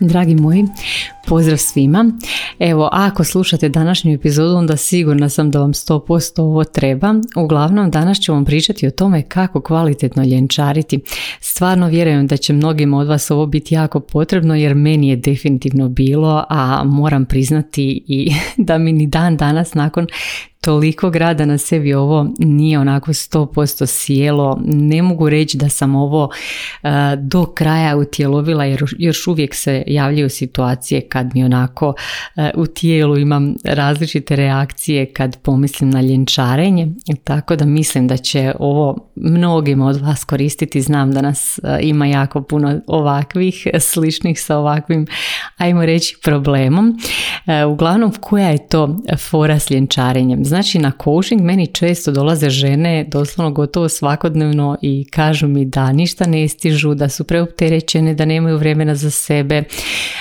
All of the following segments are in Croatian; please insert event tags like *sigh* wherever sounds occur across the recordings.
Dragi moji, pozdrav svima. Evo, ako slušate današnju epizodu, onda sigurna sam da vam 100% ovo treba. Uglavnom, danas ću vam pričati o tome kako kvalitetno ljenčariti. Stvarno vjerujem da će mnogima od vas ovo biti jako potrebno, jer meni je definitivno bilo, a moram priznati i *laughs* da mi ni dan danas nakon toliko grada na sebi ovo nije onako 100% sjelo. Ne mogu reći da sam ovo uh, do kraja utjelovila jer još uvijek se javljaju situacije kad mi onako uh, u tijelu imam različite reakcije kad pomislim na ljenčarenje. Tako da mislim da će ovo mnogima od vas koristiti. Znam da nas uh, ima jako puno ovakvih sličnih sa ovakvim, ajmo reći, problemom. Uglavnom, koja je to fora s ljenčarenjem? Znači na coaching meni često dolaze žene doslovno gotovo svakodnevno i kažu mi da ništa ne stižu, da su preopterećene, da nemaju vremena za sebe,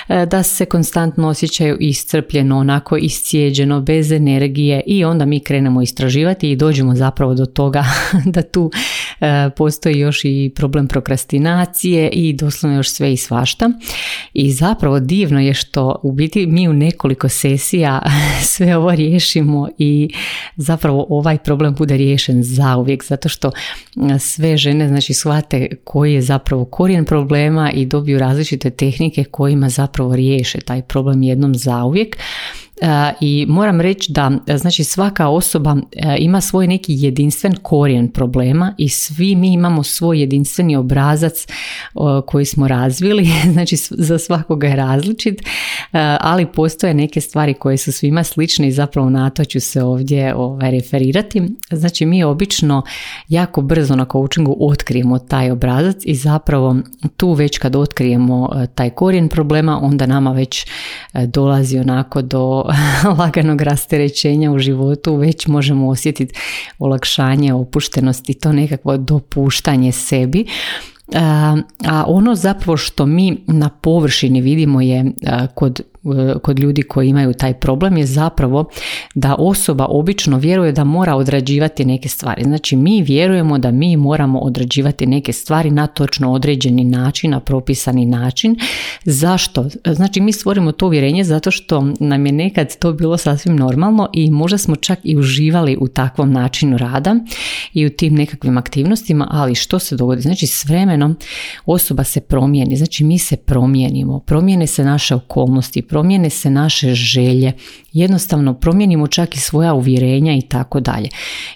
e, da se konstantno osjećaju iscrpljeno, onako iscijeđeno, bez energije i onda mi krenemo istraživati i dođemo zapravo do toga *laughs* da tu e, postoji još i problem prokrastinacije i doslovno još sve i svašta. I zapravo divno je što u biti mi u nekoliko sesija *laughs* sve ovo riješimo i zapravo ovaj problem bude riješen zauvijek zato što sve žene znači shvate koji je zapravo korijen problema i dobiju različite tehnike kojima zapravo riješe taj problem jednom zauvijek i moram reći da znači svaka osoba ima svoj neki jedinstven korijen problema i svi mi imamo svoj jedinstveni obrazac koji smo razvili, *laughs* znači za svakoga je različit, ali postoje neke stvari koje su svima slične i zapravo na to ću se ovdje ovaj, referirati. Znači mi obično jako brzo na coachingu otkrijemo taj obrazac i zapravo tu već kad otkrijemo taj korijen problema onda nama već dolazi onako do *laughs* laganog rasterećenja u životu već možemo osjetiti olakšanje, opuštenost i to nekakvo dopuštanje sebi. A ono zapravo što mi na površini vidimo je kod kod ljudi koji imaju taj problem je zapravo da osoba obično vjeruje da mora odrađivati neke stvari. Znači mi vjerujemo da mi moramo odrađivati neke stvari na točno određeni način, na propisani način. Zašto? Znači mi stvorimo to uvjerenje zato što nam je nekad to bilo sasvim normalno i možda smo čak i uživali u takvom načinu rada i u tim nekakvim aktivnostima, ali što se dogodi? Znači s vremenom osoba se promijeni, znači mi se promijenimo, promijene se naše okolnosti, promijene se naše želje, jednostavno promijenimo čak i svoja uvjerenja i tako dalje.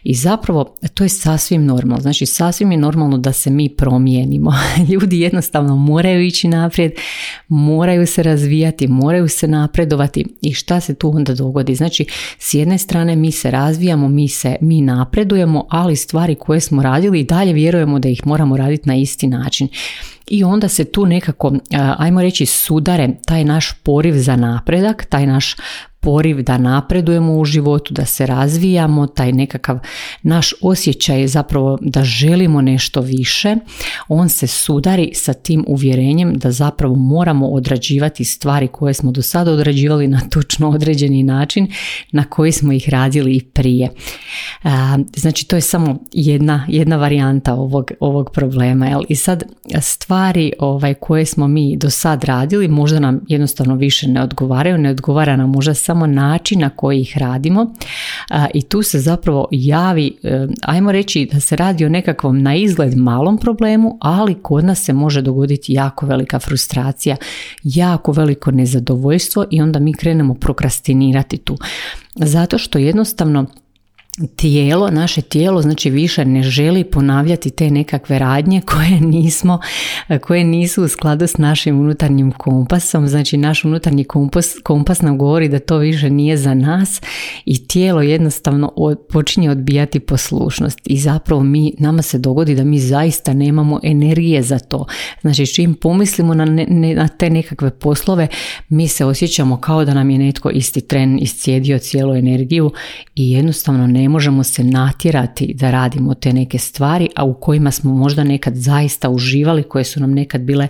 I zapravo to je sasvim normalno, znači sasvim je normalno da se mi promijenimo. *laughs* Ljudi jednostavno moraju ići naprijed, moraju se razvijati, moraju se napredovati i šta se tu onda dogodi? Znači s jedne strane mi se razvijamo, mi se mi napredujemo, ali stvari koje smo radili i dalje vjerujemo da ih moramo raditi na isti način i onda se tu nekako, ajmo reći, sudare taj naš poriv za napredak, taj naš poriv da napredujemo u životu, da se razvijamo, taj nekakav naš osjećaj zapravo da želimo nešto više, on se sudari sa tim uvjerenjem da zapravo moramo odrađivati stvari koje smo do sada odrađivali na točno određeni način na koji smo ih radili i prije. Znači to je samo jedna, jedna varijanta ovog, ovog problema. Jel? I sad stvari ovaj, koje smo mi do sad radili možda nam jednostavno više ne odgovaraju, ne odgovara nam možda samo način na koji ih radimo i tu se zapravo javi, e, ajmo reći da se radi o nekakvom na izgled malom problemu, ali kod nas se može dogoditi jako velika frustracija, jako veliko nezadovoljstvo i onda mi krenemo prokrastinirati tu. Zato što jednostavno tijelo, naše tijelo znači više ne želi ponavljati te nekakve radnje koje nismo, koje nisu u skladu s našim unutarnjim kompasom, znači naš unutarnji kompas, kompas nam govori da to više nije za nas i tijelo jednostavno počinje odbijati poslušnost i zapravo mi, nama se dogodi da mi zaista nemamo energije za to. Znači čim pomislimo na, ne, na te nekakve poslove, mi se osjećamo kao da nam je netko isti tren iscijedio cijelu energiju i jednostavno ne možemo se natjerati da radimo te neke stvari, a u kojima smo možda nekad zaista uživali, koje su nam nekad bile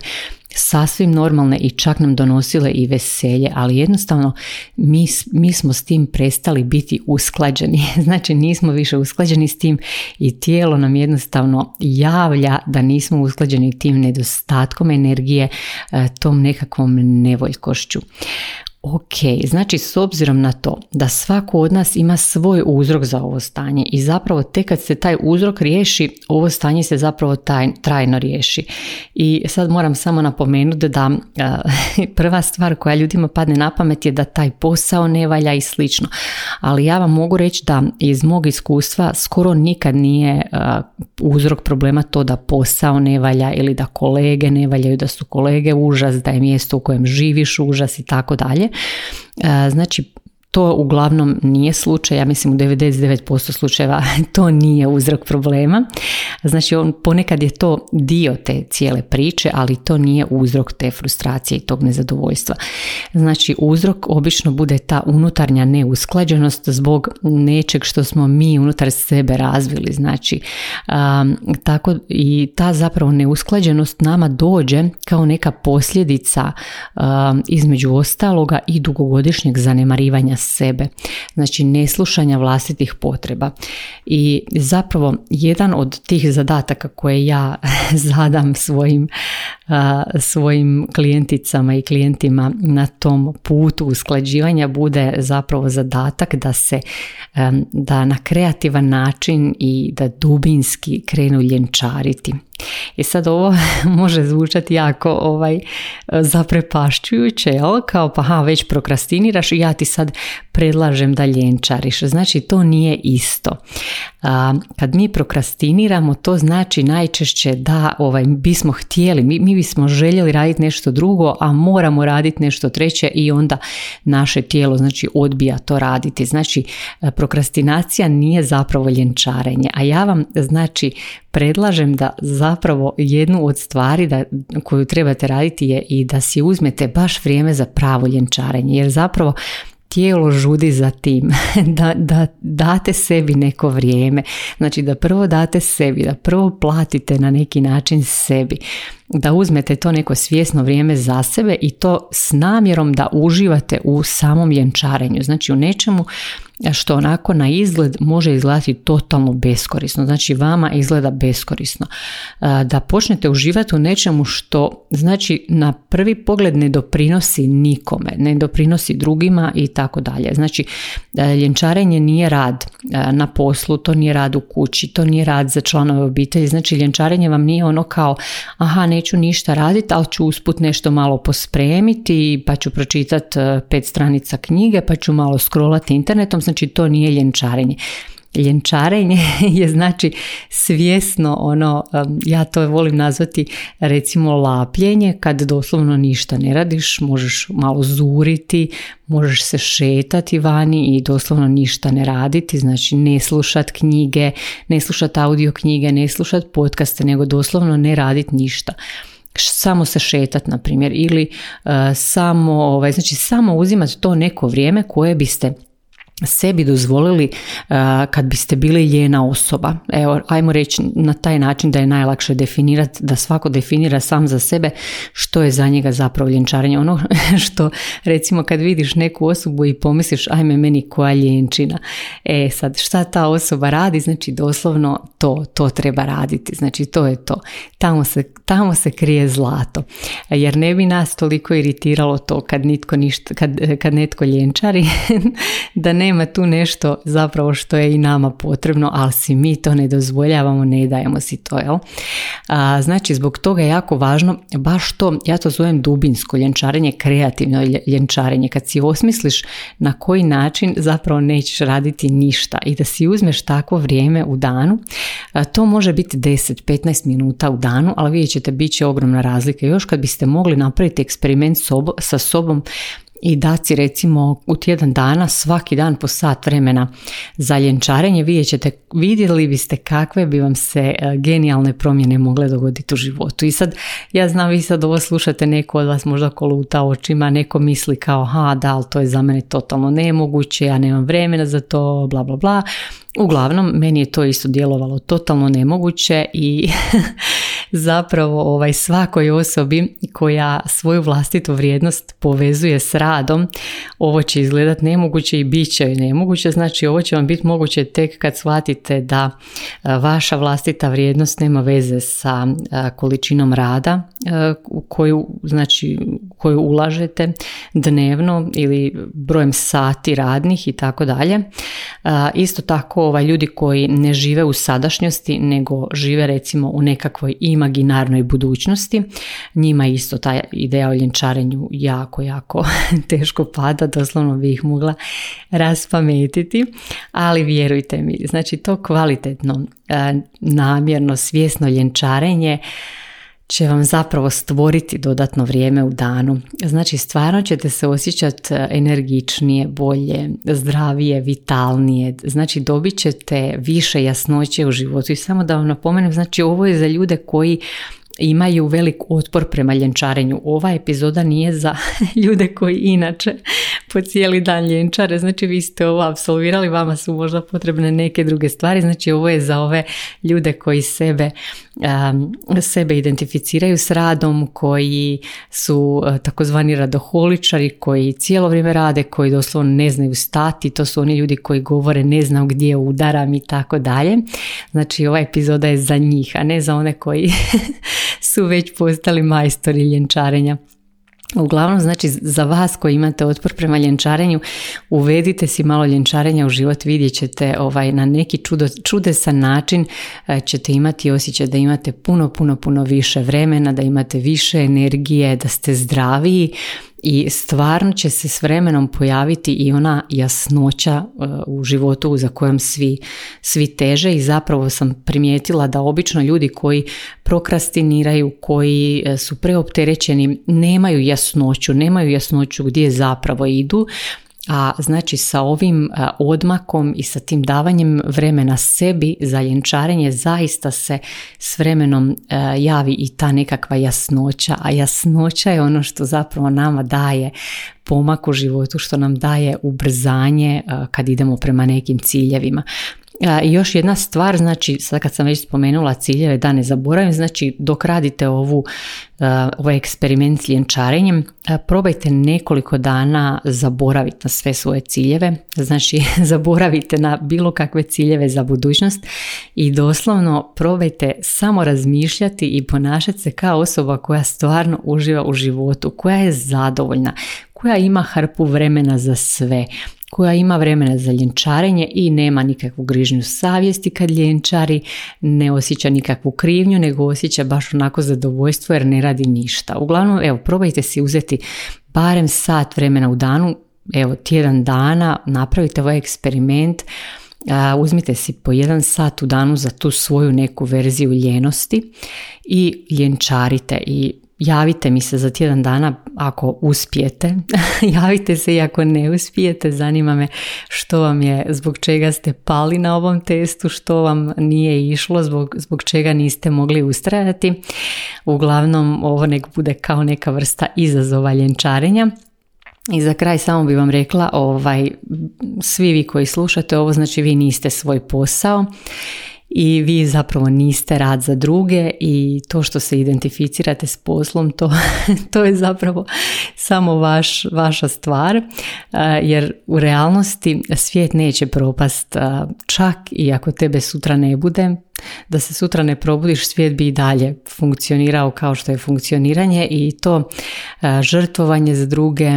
sasvim normalne i čak nam donosile i veselje, ali jednostavno mi, mi smo s tim prestali biti usklađeni. *laughs* Znači nismo više usklađeni s tim i tijelo nam jednostavno javlja da nismo usklađeni tim nedostatkom energije, e, tom nekakvom nevoljkošću. Ok, znači s obzirom na to da svako od nas ima svoj uzrok za ovo stanje i zapravo tek kad se taj uzrok riješi, ovo stanje se zapravo taj, trajno riješi. I sad moram samo napomenuti da *laughs* prva stvar koja ljudima padne na pamet je da taj posao ne valja i slično. Ali ja vam mogu reći da iz mog iskustva skoro nikad nije uzrok problema to da posao ne valja ili da kolege ne valjaju, da su kolege užas, da je mjesto u kojem živiš užas i tako dalje. Znači to uglavnom nije slučaj, ja mislim u 99% slučajeva *laughs* to nije uzrok problema. Znači on, ponekad je to dio te cijele priče, ali to nije uzrok te frustracije i tog nezadovoljstva. Znači uzrok obično bude ta unutarnja neusklađenost zbog nečeg što smo mi unutar sebe razvili. Znači tako i ta zapravo neusklađenost nama dođe kao neka posljedica između ostaloga i dugogodišnjeg zanemarivanja sebe, znači neslušanja vlastitih potreba. I zapravo jedan od tih zadataka koje ja *laughs* zadam svojim, svojim klijenticama i klijentima na tom putu usklađivanja bude zapravo zadatak da se da na kreativan način i da dubinski krenu ljenčariti. I sad ovo *laughs* može zvučati jako ovaj, zaprepašćujuće, jel? kao pa ha, već prokrastiniraš i ja ti sad predlažem da ljenčariš. Znači to nije isto. A, kad mi prokrastiniramo to znači najčešće da ovaj, bismo htjeli, mi, mi bismo željeli raditi nešto drugo, a moramo raditi nešto treće i onda naše tijelo znači odbija to raditi. Znači prokrastinacija nije zapravo ljenčarenje, a ja vam znači predlažem da zapravo jednu od stvari da, koju trebate raditi je i da si uzmete baš vrijeme za pravo ljenčarenje jer zapravo tijelo žudi za tim, *laughs* da, da date sebi neko vrijeme, znači da prvo date sebi, da prvo platite na neki način sebi, da uzmete to neko svjesno vrijeme za sebe i to s namjerom da uživate u samom ljenčarenju, znači u nečemu što onako na izgled može izgledati totalno beskorisno, znači vama izgleda beskorisno. Da počnete uživati u nečemu što znači na prvi pogled ne doprinosi nikome, ne doprinosi drugima i tako dalje. Znači ljenčarenje nije rad na poslu, to nije rad u kući, to nije rad za članove obitelji, znači ljenčarenje vam nije ono kao aha neću ništa raditi, ali ću usput nešto malo pospremiti pa ću pročitati pet stranica knjige pa ću malo scrollati internetom, znači to nije ljenčarenje. Ljenčarenje *laughs* je znači svjesno ono, ja to volim nazvati recimo lapljenje kad doslovno ništa ne radiš, možeš malo zuriti, možeš se šetati vani i doslovno ništa ne raditi, znači ne slušat knjige, ne slušat audio knjige, ne slušat podcaste, nego doslovno ne raditi ništa. Samo se šetat na primjer ili uh, samo ovaj znači samo uzimati to neko vrijeme koje biste sebi dozvolili kad biste bili ljena osoba. Evo, ajmo reći na taj način da je najlakše definirati, da svako definira sam za sebe što je za njega zapravo ljenčarenje. Ono *laughs* što recimo kad vidiš neku osobu i pomisliš ajme meni koja ljenčina. E sad šta ta osoba radi, znači doslovno to, to treba raditi. Znači to je to. Tamo se, tamo se krije zlato. Jer ne bi nas toliko iritiralo to kad nitko ništa, kad, kad netko ljenčari, *laughs* da ne nema tu nešto zapravo što je i nama potrebno, ali si mi to ne dozvoljavamo, ne dajemo si to, jel? A, znači, zbog toga je jako važno baš to, ja to zovem dubinsko ljenčarenje, kreativno ljenčarenje, kad si osmisliš na koji način zapravo nećeš raditi ništa i da si uzmeš takvo vrijeme u danu, to može biti 10-15 minuta u danu, ali vidjet ćete, bit će ogromna razlika. Još kad biste mogli napraviti eksperiment sa sobom i daci recimo u tjedan dana svaki dan po sat vremena za ljenčarenje vidjet ćete, vidjeli biste kakve bi vam se e, genijalne promjene mogle dogoditi u životu. I sad ja znam vi sad ovo slušate neko od vas možda koluta očima, neko misli kao ha da ali to je za mene totalno nemoguće, ja nemam vremena za to, bla bla bla. Uglavnom, meni je to isto djelovalo totalno nemoguće i *laughs* zapravo ovaj, svakoj osobi koja svoju vlastitu vrijednost povezuje s radom, ovo će izgledat nemoguće i bit će nemoguće, znači ovo će vam biti moguće tek kad shvatite da vaša vlastita vrijednost nema veze sa količinom rada koju, znači, koju ulažete dnevno ili brojem sati radnih i tako dalje. Isto tako ovaj, ljudi koji ne žive u sadašnjosti nego žive recimo u nekakvoj imaginarnoj budućnosti, njima isto ta ideja o ljenčarenju jako, jako *laughs* teško pada, doslovno bi ih mogla raspametiti, ali vjerujte mi, znači to kvalitetno, namjerno, svjesno ljenčarenje će vam zapravo stvoriti dodatno vrijeme u danu. Znači stvarno ćete se osjećati e, energičnije, bolje, zdravije, vitalnije. Znači dobit ćete više jasnoće u životu. I samo da vam napomenem, znači ovo je za ljude koji imaju velik otpor prema ljenčarenju. Ova epizoda nije za *laughs* ljude koji inače po cijeli dan ljenčare, znači vi ste ovo absolvirali, vama su možda potrebne neke druge stvari, znači ovo je za ove ljude koji sebe, sebe identificiraju s radom, koji su takozvani radoholičari, koji cijelo vrijeme rade, koji doslovno ne znaju stati, to su oni ljudi koji govore ne znam gdje udaram i tako dalje. Znači ova epizoda je za njih, a ne za one koji su već postali majstori ljenčarenja. Uglavnom, znači za vas koji imate otpor prema ljenčarenju, uvedite si malo ljenčarenja u život, vidjet ćete ovaj, na neki čudo, čudesan način e, ćete imati osjećaj da imate puno, puno, puno više vremena, da imate više energije, da ste zdraviji, i stvarno će se s vremenom pojaviti i ona jasnoća e, u životu za kojom svi, svi teže i zapravo sam primijetila da obično ljudi koji prokrastiniraju, koji e, su preopterećeni, nemaju jasnoću, nemaju jasnoću gdje zapravo idu, a znači sa ovim odmakom i sa tim davanjem vremena sebi za ljenčarenje zaista se s vremenom javi i ta nekakva jasnoća, a jasnoća je ono što zapravo nama daje pomak u životu, što nam daje ubrzanje kad idemo prema nekim ciljevima. I još jedna stvar, znači sad kad sam već spomenula ciljeve da ne zaboravim, znači dok radite ovu, ovaj eksperiment s ljenčarenjem, probajte nekoliko dana zaboraviti na sve svoje ciljeve, znači *laughs* zaboravite na bilo kakve ciljeve za budućnost i doslovno probajte samo razmišljati i ponašati se kao osoba koja stvarno uživa u životu, koja je zadovoljna, koja ima hrpu vremena za sve, koja ima vremena za ljenčarenje i nema nikakvu grižnju savjesti kad ljenčari, ne osjeća nikakvu krivnju, nego osjeća baš onako zadovoljstvo jer ne radi ništa. Uglavnom, evo, probajte si uzeti barem sat vremena u danu, evo, tjedan dana, napravite ovaj eksperiment, uzmite si po jedan sat u danu za tu svoju neku verziju ljenosti i ljenčarite i javite mi se za tjedan dana ako uspijete. *laughs* javite se i ako ne uspijete. Zanima me što vam je, zbog čega ste pali na ovom testu, što vam nije išlo, zbog, zbog čega niste mogli ustrajati. Uglavnom ovo nek bude kao neka vrsta izazova ljenčarenja. I za kraj samo bi vam rekla, ovaj, svi vi koji slušate ovo, znači vi niste svoj posao i vi zapravo niste rad za druge i to što se identificirate s poslom to, *laughs* to je zapravo samo vaš, vaša stvar jer u realnosti svijet neće propast čak i ako tebe sutra ne bude da se sutra ne probudiš, svijet bi i dalje funkcionirao kao što je funkcioniranje i to žrtvovanje za druge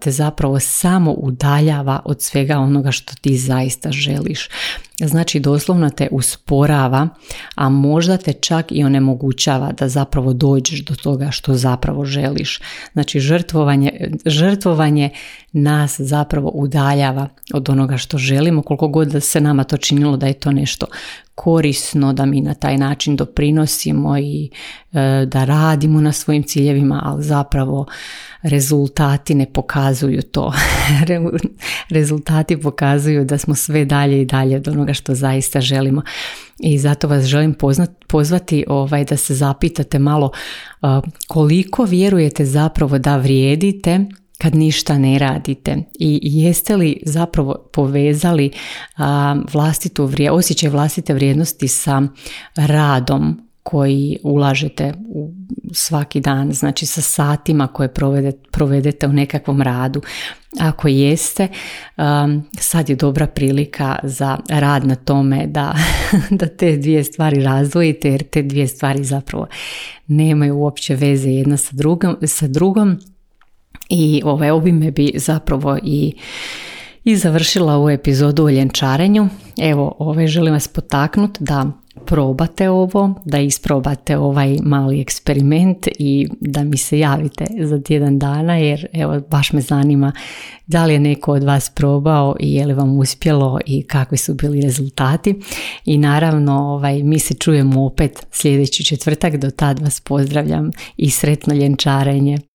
te zapravo samo udaljava od svega onoga što ti zaista želiš. Znači doslovno te usporava, a možda te čak i onemogućava da zapravo dođeš do toga što zapravo želiš. Znači žrtvovanje, žrtvovanje nas zapravo udaljava od onoga što želimo, koliko god da se nama to činilo da je to nešto korisno, da mi na taj način doprinosimo i e, da radimo na svojim ciljevima, ali zapravo rezultati ne pokazuju to. *laughs* rezultati pokazuju da smo sve dalje i dalje od onoga što zaista želimo. I zato vas želim poznat, pozvati ovaj, da se zapitate malo koliko vjerujete zapravo da vrijedite kad ništa ne radite i jeste li zapravo povezali vlastitu osjećaj vlastite vrijednosti sa radom koji ulažete u svaki dan, znači sa satima koje provedete, provedete u nekakvom radu. Ako jeste, um, sad je dobra prilika za rad na tome da, *laughs* da te dvije stvari razdvojite jer te dvije stvari zapravo nemaju uopće veze jedna sa drugom, sa drugom i ovaj, ovime bi zapravo i i završila ovu epizodu o ljenčarenju. Evo, ovaj, želim vas potaknuti da probate ovo, da isprobate ovaj mali eksperiment i da mi se javite za tjedan dana jer evo baš me zanima da li je neko od vas probao i je li vam uspjelo i kakvi su bili rezultati i naravno ovaj, mi se čujemo opet sljedeći četvrtak, do tad vas pozdravljam i sretno ljenčarenje.